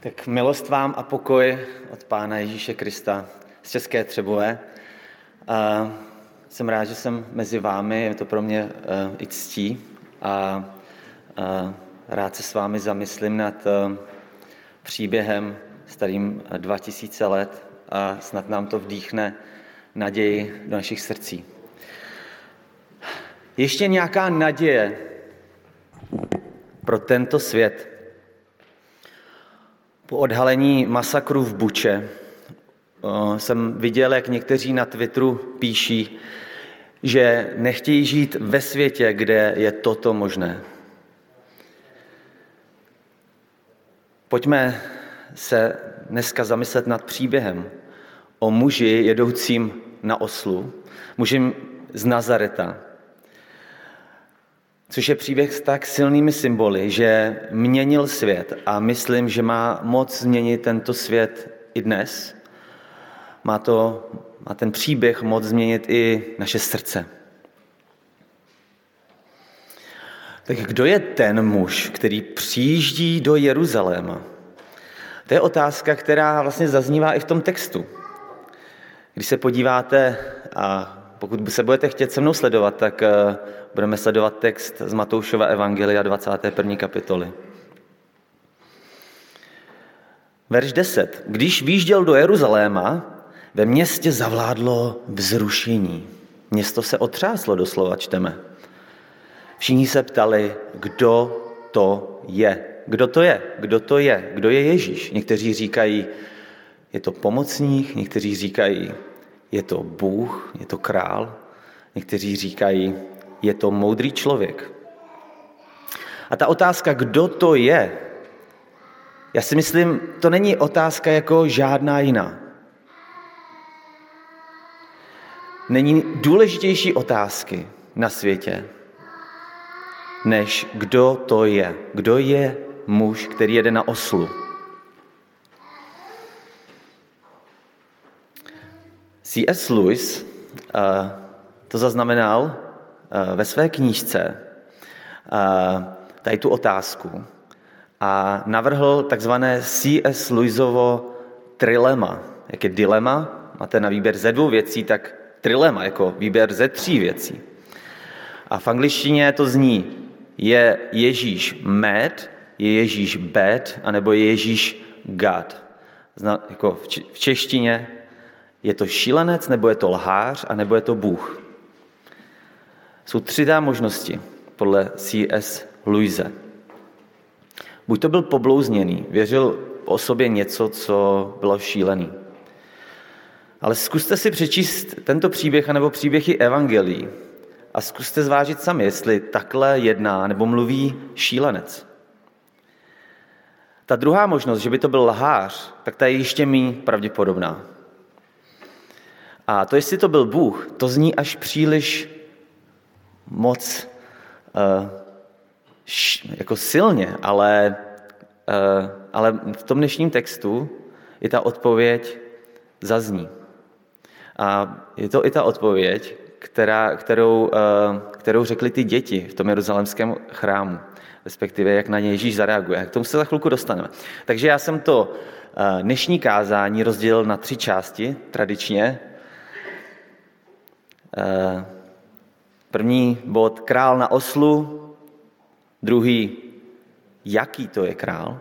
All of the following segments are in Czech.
Tak milost vám a pokoj od Pána Ježíše Krista z České Třebové. A jsem rád, že jsem mezi vámi, je to pro mě uh, i ctí a uh, rád se s vámi zamyslím nad uh, příběhem starým 2000 let a snad nám to vdýchne naději do našich srdcí. Ještě nějaká naděje pro tento svět, po odhalení masakru v Buče jsem viděl, jak někteří na Twitteru píší, že nechtějí žít ve světě, kde je toto možné. Pojďme se dneska zamyslet nad příběhem o muži jedoucím na oslu, muži z Nazareta, což je příběh s tak silnými symboly, že měnil svět a myslím, že má moc změnit tento svět i dnes. Má, to, má ten příběh moc změnit i naše srdce. Tak kdo je ten muž, který přijíždí do Jeruzaléma? To je otázka, která vlastně zaznívá i v tom textu. Když se podíváte a pokud se budete chtět se mnou sledovat, tak eh, budeme sledovat text z Matoušova Evangelia 21. kapitoly. Verš 10. Když výjížděl do Jeruzaléma, ve městě zavládlo vzrušení. Město se otřáslo, doslova čteme. Všichni se ptali, kdo to je. Kdo to je? Kdo to je? Kdo je Ježíš? Někteří říkají, je to pomocník, někteří říkají, je to Bůh, je to král, někteří říkají, je to moudrý člověk. A ta otázka, kdo to je, já si myslím, to není otázka jako žádná jiná. Není důležitější otázky na světě, než kdo to je. Kdo je muž, který jede na oslu. C.S. Lewis uh, to zaznamenal ve své knížce uh, tady tu otázku a navrhl takzvané C.S. Lewisovo trilema. Jak je dilema, máte na výběr ze dvou věcí, tak trilema jako výběr ze tří věcí. A v angličtině to zní, je Ježíš mad, je Ježíš bad, anebo je Ježíš God. Zna, jako v češtině je to šílenec, nebo je to lhář, a nebo je to Bůh. Jsou tři dá možnosti podle C.S. Louise. Buď to byl poblouzněný, věřil o sobě něco, co bylo šílený. Ale zkuste si přečíst tento příběh, anebo příběhy evangelií a zkuste zvážit sami, jestli takhle jedná nebo mluví šílenec. Ta druhá možnost, že by to byl lhář, tak ta je ještě méně pravděpodobná. A to, jestli to byl Bůh, to zní až příliš moc š, jako silně, ale, uh, ale v tom dnešním textu i ta odpověď zazní. A je to i ta odpověď, která, kterou, uh, kterou řekli ty děti v tom jeruzalemském chrámu, respektive jak na ně Ježíš zareaguje. K tomu se za chvilku dostaneme. Takže já jsem to dnešní kázání rozdělil na tři části, tradičně. Eh, první bod král na oslu, druhý jaký to je král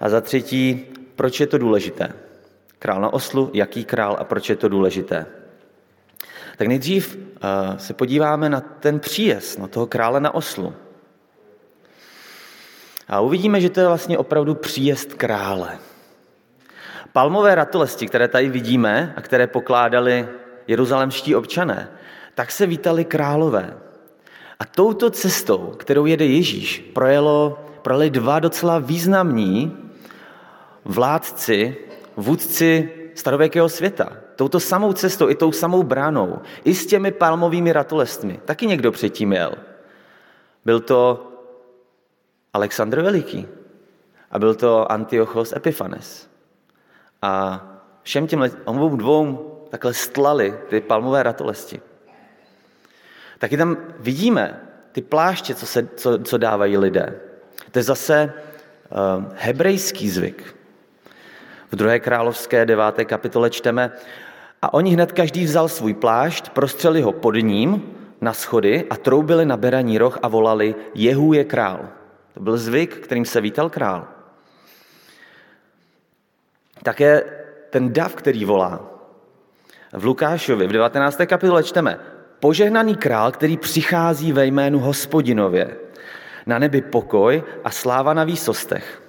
a za třetí proč je to důležité. Král na oslu, jaký král a proč je to důležité. Tak nejdřív uh, se podíváme na ten příjezd, na toho krále na oslu. A uvidíme, že to je vlastně opravdu příjezd krále. Palmové ratolesti, které tady vidíme a které pokládali jeruzalemští občané, tak se vítali králové. A touto cestou, kterou jede Ježíš, projelo, projeli dva docela významní vládci, vůdci starověkého světa. Touto samou cestou, i tou samou bránou, i s těmi palmovými ratolestmi. Taky někdo předtím jel. Byl to Alexandr Veliký a byl to Antiochos Epiphanes. A všem těm obou dvou takhle stlali ty palmové ratolesti. Taky tam vidíme ty pláště, co, se, co, co dávají lidé. To je zase hebrejský zvyk. V druhé královské deváté kapitole čteme, a oni hned každý vzal svůj plášť, prostřeli ho pod ním na schody a troubili na beraní roh a volali, Jehu je král. To byl zvyk, kterým se vítal král. Také ten dav, který volá. V Lukášovi v 19. kapitole čteme, požehnaný král, který přichází ve jménu hospodinově. Na nebi pokoj a sláva na výsostech.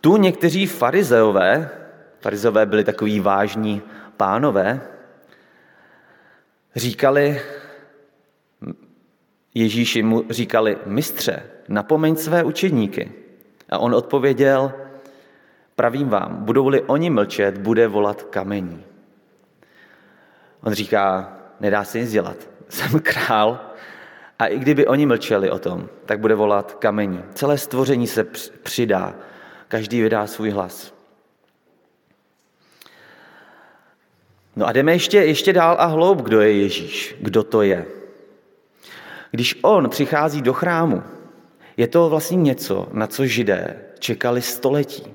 Tu někteří farizeové, farizeové byli takový vážní pánové, říkali, Ježíši mu říkali, mistře, napomeň své učedníky. A on odpověděl, pravím vám, budou-li oni mlčet, bude volat kamení. On říká, nedá se nic dělat, jsem král a i kdyby oni mlčeli o tom, tak bude volat kamení. Celé stvoření se přidá, každý vydá svůj hlas. No a jdeme ještě, ještě dál a hloub, kdo je Ježíš, kdo to je. Když on přichází do chrámu, je to vlastně něco, na co židé čekali století.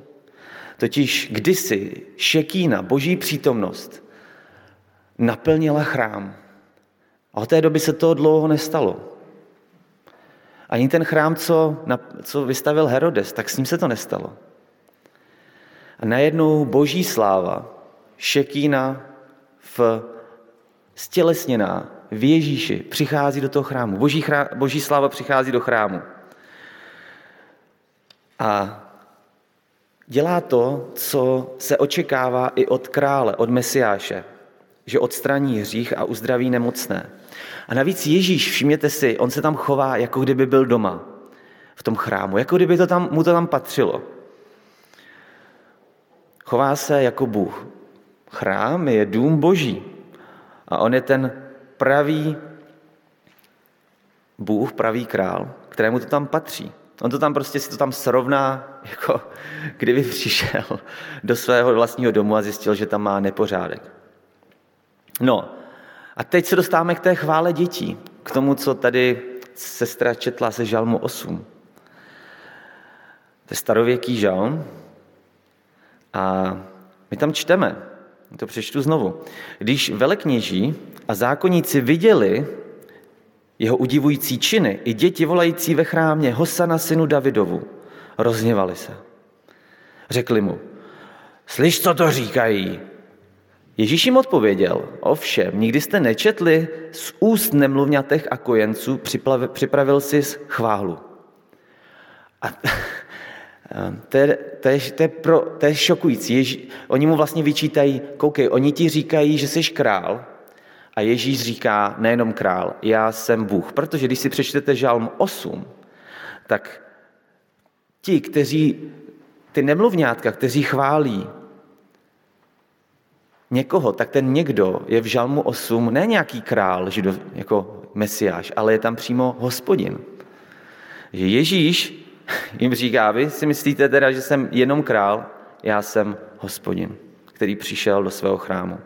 Totiž kdysi šekína, boží přítomnost, naplnila chrám. A od té doby se to dlouho nestalo. Ani ten chrám, co, co vystavil Herodes, tak s ním se to nestalo. A najednou boží sláva, šekína v stělesněná v Ježíši přichází do toho chrámu. Boží, chrá, boží sláva přichází do chrámu. A dělá to, co se očekává i od krále, od Mesiáše, že odstraní hřích a uzdraví nemocné. A navíc Ježíš, všimněte si, on se tam chová, jako kdyby byl doma v tom chrámu, jako kdyby to tam, mu to tam patřilo. Chová se jako Bůh. Chrám je dům boží. A on je ten pravý Bůh, pravý král, kterému to tam patří. On to tam prostě si to tam srovná, jako kdyby přišel do svého vlastního domu a zjistil, že tam má nepořádek. No, a teď se dostáváme k té chvále dětí, k tomu, co tady sestra četla se žalmu 8. To je starověký žalm a my tam čteme, to přečtu znovu. Když velekněží a zákonníci viděli jeho udivující činy, i děti volající ve chrámě Hosana synu Davidovu, rozněvali se. Řekli mu, slyš, co to říkají. Ježíš jim odpověděl, ovšem, nikdy jste nečetli z úst nemluvňatech a kojenců, připravil si chválu. A to je, to je, to je, pro, to je šokující. Ježí, oni mu vlastně vyčítají, koukej, oni ti říkají, že jsi král, a Ježíš říká, nejenom král, já jsem Bůh. Protože když si přečtete žalm 8, tak ti, kteří, ty nemluvňátka, kteří chválí někoho, tak ten někdo je v žalmu 8 ne nějaký král, žido, jako mesiáš, ale je tam přímo hospodin. Že Ježíš jim říká, vy si myslíte teda, že jsem jenom král, já jsem hospodin, který přišel do svého chrámu.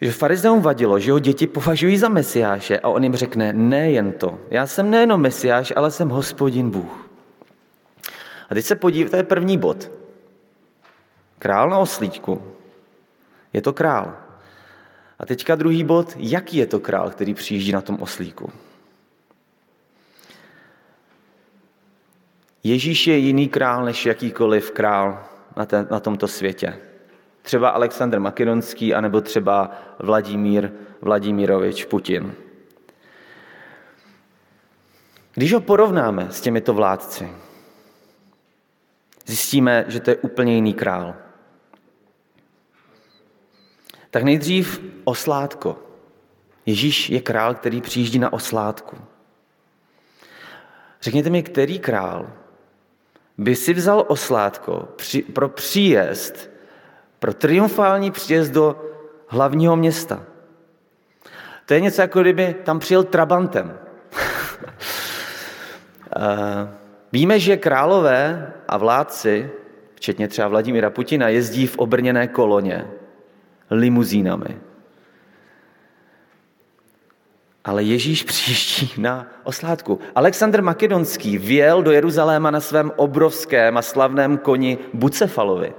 Že farizeum vadilo, že ho děti považují za mesiáše a on jim řekne, nejen to, já jsem nejenom mesiáš, ale jsem hospodin Bůh. A teď se podívejte, to je první bod. Král na oslíčku. Je to král. A teďka druhý bod, jaký je to král, který přijíždí na tom oslíku. Ježíš je jiný král než jakýkoliv král na, ten, na tomto světě. Třeba Alexandr Makedonský, anebo třeba Vladimír Vladimirovič Putin. Když ho porovnáme s těmito vládci, zjistíme, že to je úplně jiný král. Tak nejdřív oslátko. Ježíš je král, který přijíždí na oslátku. Řekněte mi, který král by si vzal oslátko pro příjezd pro triumfální příjezd do hlavního města. To je něco jako kdyby tam přijel Trabantem. Eh, víme, že králové a vládci, včetně třeba Vladimíra Putina, jezdí v obrněné koloně, limuzínami. ale Ježíš přijíždí na oslátku. Alexandr Makedonský vjel do Jeruzaléma na svém obrovském a slavném koni Bucefalovi.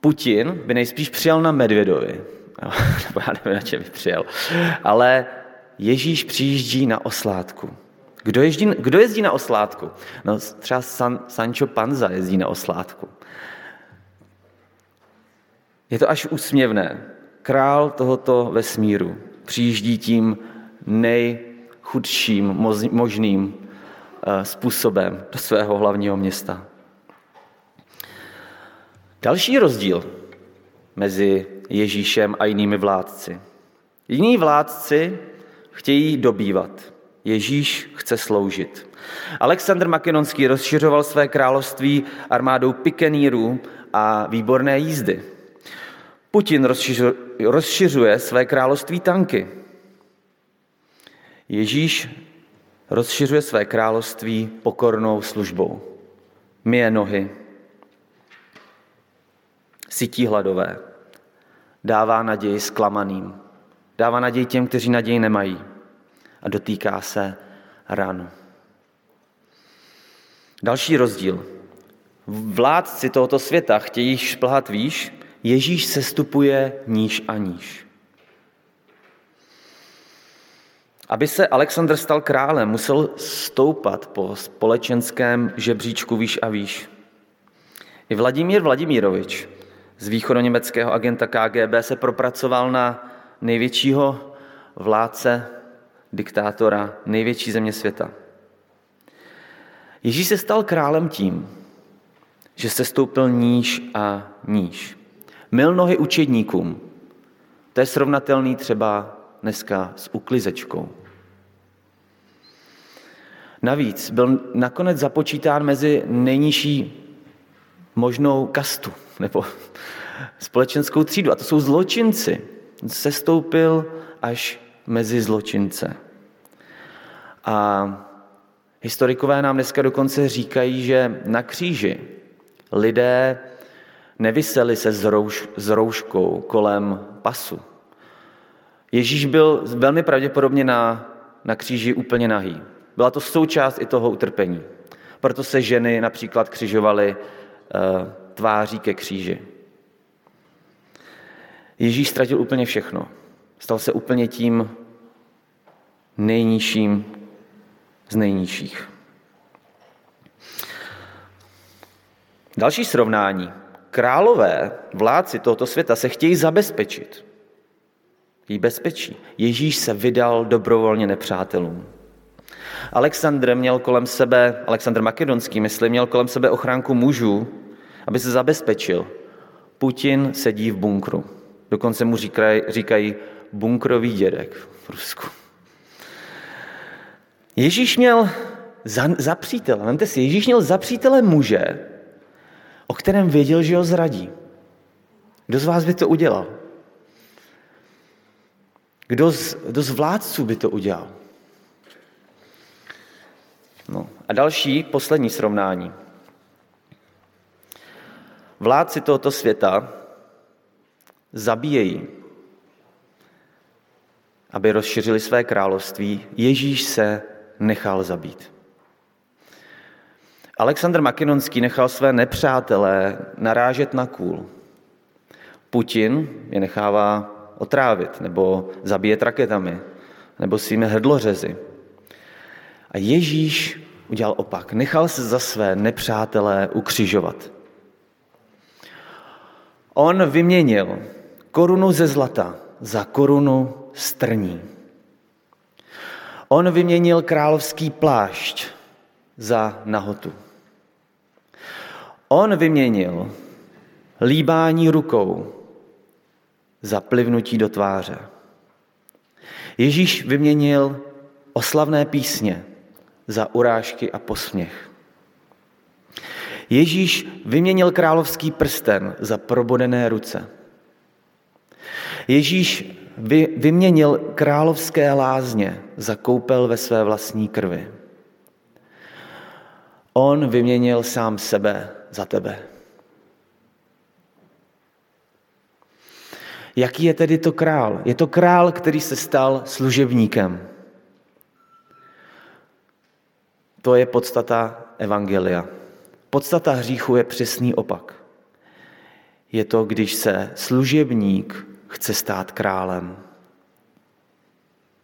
Putin by nejspíš přijel na Medvědovi. Nebo já nevím, na čem by přijel. Ale Ježíš přijíždí na oslátku. Kdo jezdí, kdo jezdí na oslátku? No, třeba San, Sancho Panza jezdí na oslátku. Je to až úsměvné. Král tohoto vesmíru přijíždí tím nejchudším možným eh, způsobem do svého hlavního města. Další rozdíl mezi Ježíšem a jinými vládci. Jiní vládci chtějí dobývat. Ježíš chce sloužit. Alexandr Makedonský rozšiřoval své království armádou pikenýrů a výborné jízdy. Putin rozšiřuje své království tanky. Ježíš rozšiřuje své království pokornou službou. Myje nohy, sytí hladové, dává naději zklamaným, dává naději těm, kteří naději nemají a dotýká se ran. Další rozdíl. Vládci tohoto světa chtějí šplhat výš, Ježíš sestupuje níž a níž. Aby se Alexandr stal králem, musel stoupat po společenském žebříčku výš a výš. I Vladimír Vladimírovič z východoněmeckého agenta KGB se propracoval na největšího vládce, diktátora největší země světa. Ježíš se stal králem tím, že se stoupil níž a níž. Mil nohy učedníkům. To je srovnatelný třeba dneska s uklizečkou. Navíc byl nakonec započítán mezi nejnižší možnou kastu nebo společenskou třídu. A to jsou zločinci. Sestoupil až mezi zločince. A historikové nám dneska dokonce říkají, že na kříži lidé nevyseli se s, rouš, s rouškou kolem pasu. Ježíš byl velmi pravděpodobně na, na kříži úplně nahý. Byla to součást i toho utrpení. Proto se ženy například křižovaly uh, tváří ke kříži. Ježíš ztratil úplně všechno. Stal se úplně tím nejnižším z nejnižších. Další srovnání. Králové, vládci tohoto světa se chtějí zabezpečit. Chtějí bezpečí. Ježíš se vydal dobrovolně nepřátelům. Alexandr měl kolem sebe, Alexandr Makedonský, myslím, měl kolem sebe ochránku mužů, aby se zabezpečil. Putin sedí v bunkru. Dokonce mu říkají, říkají bunkrový dědek v Rusku. Ježíš měl za, za přítele, vemte si, Ježíš měl za přítele muže, o kterém věděl, že ho zradí. Kdo z vás by to udělal? Kdo z, kdo z vládců by to udělal? No. A další, poslední srovnání. Vládci tohoto světa zabíjejí, aby rozšířili své království. Ježíš se nechal zabít. Alexandr Makedonský nechal své nepřátelé narážet na kůl. Putin je nechává otrávit nebo zabíjet raketami nebo svými hrdlořezy. A Ježíš udělal opak. Nechal se za své nepřátelé ukřižovat. On vyměnil korunu ze zlata za korunu strní. On vyměnil královský plášť za nahotu. On vyměnil líbání rukou za plivnutí do tváře. Ježíš vyměnil oslavné písně za urážky a posměch. Ježíš vyměnil královský prsten za probodené ruce. Ježíš vy, vyměnil královské lázně za koupel ve své vlastní krvi. On vyměnil sám sebe za tebe. Jaký je tedy to král? Je to král, který se stal služebníkem. To je podstata Evangelia. Podstata hříchu je přesný opak. Je to, když se služebník chce stát králem.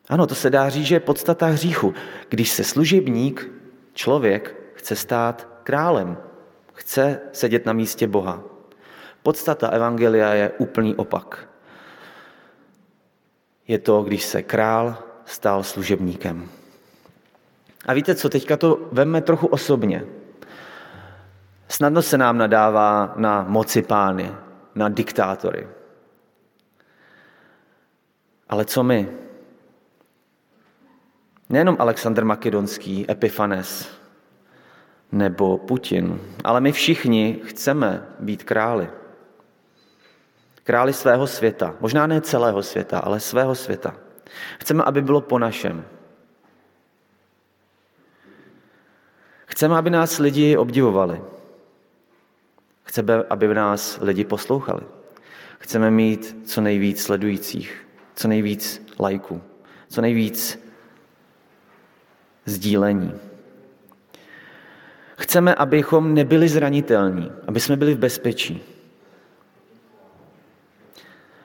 Ano, to se dá říct, že je podstata hříchu. Když se služebník, člověk, chce stát králem, chce sedět na místě Boha. Podstata Evangelia je úplný opak. Je to, když se král stal služebníkem. A víte co, teďka to veme trochu osobně. Snadno se nám nadává na moci pány, na diktátory. Ale co my? Nejenom Alexander Makedonský, Epifanes nebo Putin, ale my všichni chceme být králi. Králi svého světa. Možná ne celého světa, ale svého světa. Chceme, aby bylo po našem. Chceme, aby nás lidi obdivovali. Chceme, aby nás lidi poslouchali. Chceme mít co nejvíc sledujících, co nejvíc lajků, co nejvíc sdílení. Chceme, abychom nebyli zranitelní, aby jsme byli v bezpečí.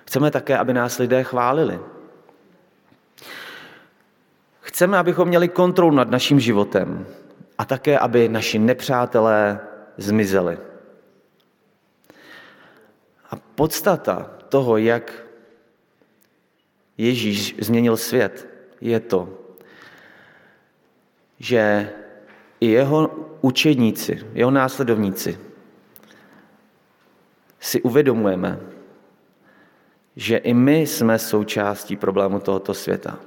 Chceme také, aby nás lidé chválili. Chceme, abychom měli kontrolu nad naším životem, a také, aby naši nepřátelé zmizeli. A podstata toho, jak Ježíš změnil svět, je to, že i jeho učedníci, jeho následovníci si uvědomujeme, že i my jsme součástí problému tohoto světa.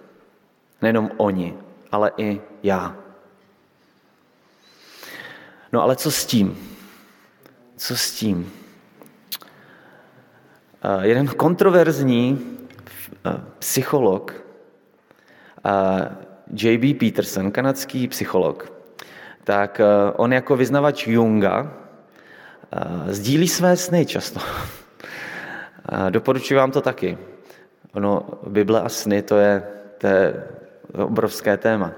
Nejenom oni, ale i já. No ale co s tím? Co s tím? Eh, jeden kontroverzní eh, psycholog, eh, J.B. Peterson, kanadský psycholog, tak on jako vyznavač Junga sdílí své sny často. Doporučuji vám to taky. Ono, Bible a sny, to je, to je obrovské téma.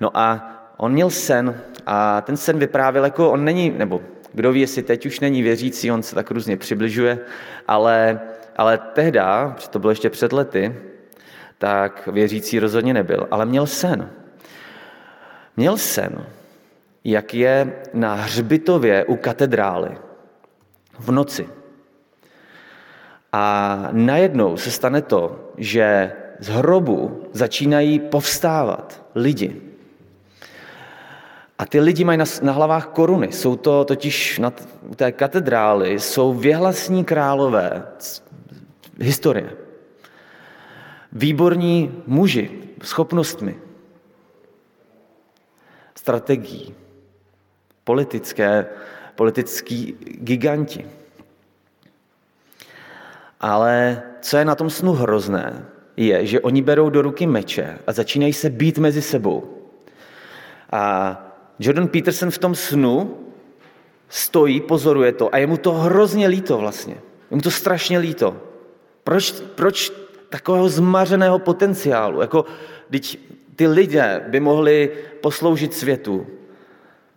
No a on měl sen a ten sen vyprávěl, jako on není, nebo kdo ví, jestli teď už není věřící, on se tak různě přibližuje, ale, ale tehda, to bylo ještě před lety, tak věřící rozhodně nebyl, ale měl sen. Měl sen, jak je na hřbitově u katedrály v noci. A najednou se stane to, že z hrobu začínají povstávat lidi. A ty lidi mají na, na hlavách koruny. Jsou to totiž na té katedrály, jsou věhlasní králové historie. Výborní muži, schopnostmi, strategií, politické, politický giganti. Ale co je na tom snu hrozné, je, že oni berou do ruky meče a začínají se být mezi sebou. A Jordan Peterson v tom snu stojí, pozoruje to a je mu to hrozně líto vlastně. Je mu to strašně líto. Proč, proč takového zmařeného potenciálu? Jako, teď ty lidé by mohli posloužit světu,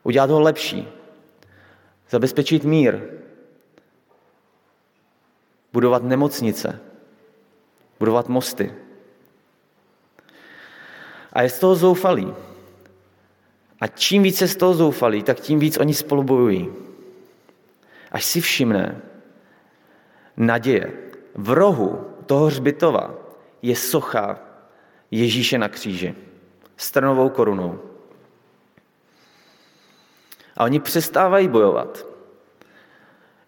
udělat ho lepší, zabezpečit mír, budovat nemocnice, budovat mosty. A je z toho zoufalý. A čím více z toho zoufalí, tak tím víc oni spolu bojují. Až si všimne naděje. V rohu toho hřbitova je socha Ježíše na kříži s trnovou korunou. A oni přestávají bojovat.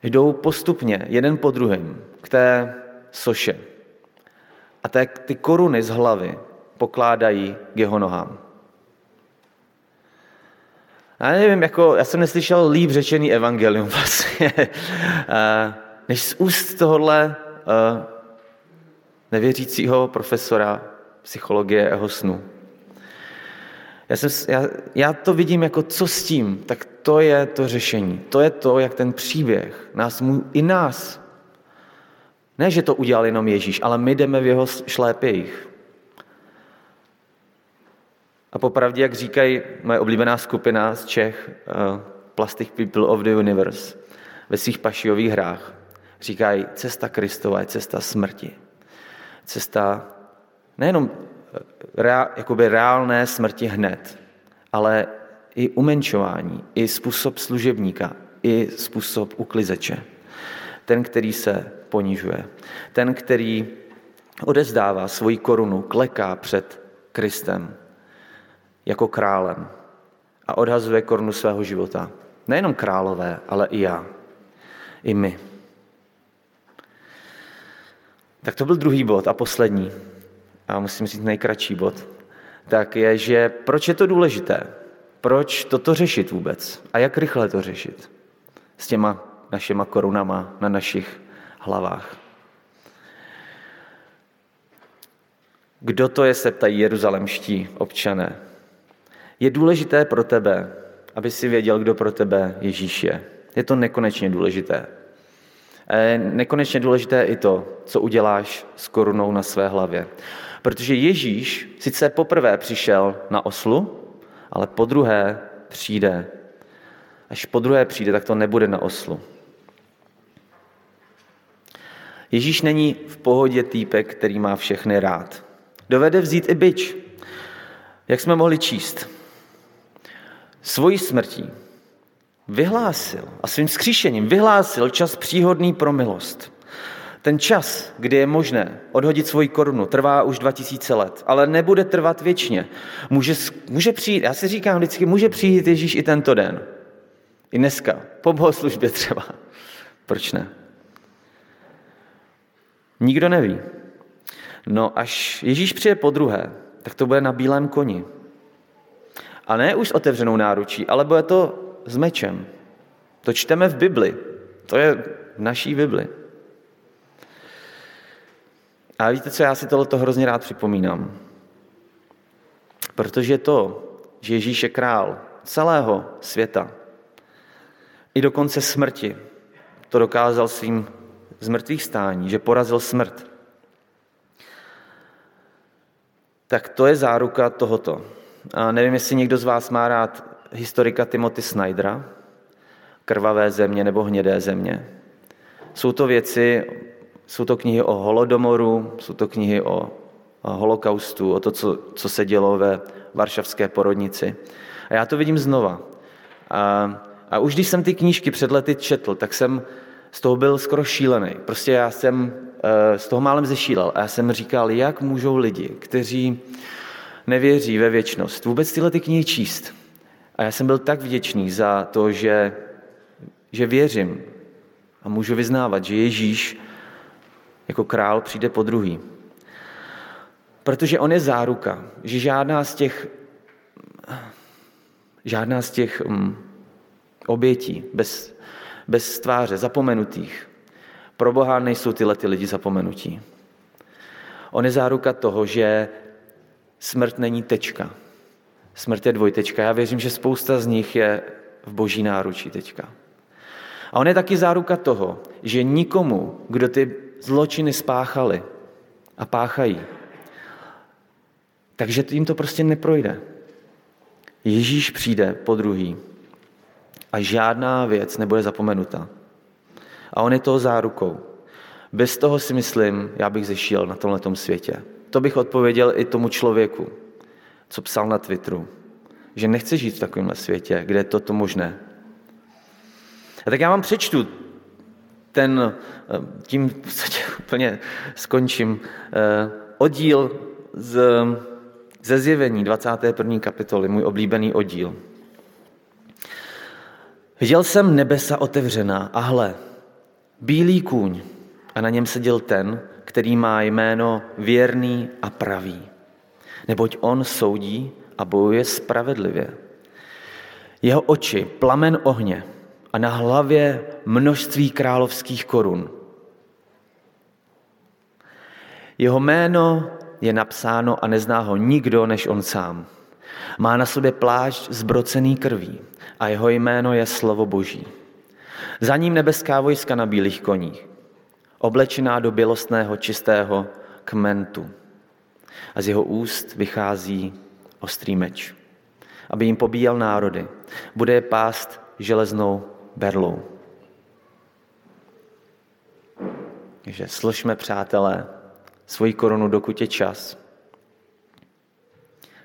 Jdou postupně, jeden po druhém, k té soše. A té, ty koruny z hlavy pokládají k jeho nohám. Já nevím, jako, já jsem neslyšel líp řečený evangelium vlastně, než z úst tohohle nevěřícího profesora psychologie jeho snu. Já, jsem, já, já to vidím jako co s tím, tak to je to řešení. To je to, jak ten příběh nás, i nás Ne, že to udělal jenom Ježíš, ale my jdeme v jeho šlépějích. A popravdě, jak říkají moje oblíbená skupina z Čech, uh, Plastic People of the Universe, ve svých pašiových hrách, říkají, cesta Kristova je cesta smrti. Cesta nejenom rea, jakoby reálné smrti hned, ale i umenčování, i způsob služebníka, i způsob uklizeče. Ten, který se ponižuje. Ten, který odezdává svoji korunu, kleká před Kristem jako králem a odhazuje korunu svého života. Nejenom králové, ale i já. I my. Tak to byl druhý bod a poslední. A musím říct nejkratší bod. Tak je, že proč je to důležité? Proč toto řešit vůbec? A jak rychle to řešit? S těma našima korunama na našich hlavách. Kdo to je, se ptají jeruzalemští občané. Je důležité pro tebe, aby si věděl, kdo pro tebe Ježíš je. Je to nekonečně důležité. E, nekonečně důležité i to, co uděláš s korunou na své hlavě. Protože Ježíš sice poprvé přišel na oslu, ale po druhé přijde. Až po druhé přijde, tak to nebude na oslu. Ježíš není v pohodě týpek, který má všechny rád. Dovede vzít i byč. Jak jsme mohli číst? Svojí smrtí vyhlásil a svým skříšením vyhlásil čas příhodný pro milost. Ten čas, kdy je možné odhodit svoji korunu, trvá už 2000 let, ale nebude trvat věčně. Může, může přijít, já si říkám vždycky, může přijít Ježíš i tento den. I dneska, po bohoslužbě třeba. Proč ne? Nikdo neví. No až Ježíš přijde po druhé, tak to bude na bílém koni. A ne už s otevřenou náručí, ale bude to s mečem. To čteme v Bibli. To je v naší Bibli. A víte co, já si tohle hrozně rád připomínám. Protože to, že Ježíš je král celého světa, i dokonce smrti, to dokázal svým z mrtvých stání, že porazil smrt, tak to je záruka tohoto. A nevím, jestli někdo z vás má rád historika Timothy Snydera, Krvavé země nebo Hnědé země. Jsou to věci, jsou to knihy o holodomoru, jsou to knihy o, holokaustu, o to, co, co se dělo ve varšavské porodnici. A já to vidím znova. A, a už když jsem ty knížky před lety četl, tak jsem z toho byl skoro šílený. Prostě já jsem eh, z toho málem zešílel a já jsem říkal, jak můžou lidi, kteří nevěří ve věčnost, vůbec tyhle ty knihy číst. A já jsem byl tak vděčný za to, že, že věřím a můžu vyznávat, že Ježíš jako král přijde po druhý. Protože on je záruka, že žádná z těch, žádná z těch um, obětí bez, bez tváře, zapomenutých. Pro Boha nejsou tyhle ty lidi zapomenutí. On je záruka toho, že smrt není tečka. Smrt je dvojtečka. Já věřím, že spousta z nich je v boží náručí teďka. A on je taky záruka toho, že nikomu, kdo ty zločiny spáchali a páchají, takže jim to prostě neprojde. Ježíš přijde po druhý a žádná věc nebude zapomenuta. A on je toho zárukou. Bez toho si myslím, já bych zešíl na tomhle světě. To bych odpověděl i tomu člověku, co psal na Twitteru, že nechce žít v takovémhle světě, kde je toto možné. A tak já vám přečtu ten, tím v podstatě úplně skončím, eh, oddíl z, ze zjevení 21. kapitoly, můj oblíbený oddíl. Viděl jsem nebesa otevřená a hle, bílý kůň a na něm seděl ten, který má jméno věrný a pravý. Neboť on soudí a bojuje spravedlivě. Jeho oči plamen ohně a na hlavě množství královských korun. Jeho jméno je napsáno a nezná ho nikdo než on sám. Má na sobě plášť zbrocený krví a jeho jméno je slovo boží. Za ním nebeská vojska na bílých koních. oblečená do bělostného čistého kmentu. A z jeho úst vychází ostrý meč, aby jim pobíjel národy. Bude je pást železnou berlou. Takže složme, přátelé, svoji korunu, dokud je čas.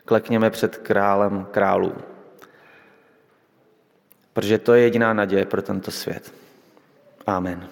Klekněme před králem králů. Protože to je jediná naděje pro tento svět. Amen.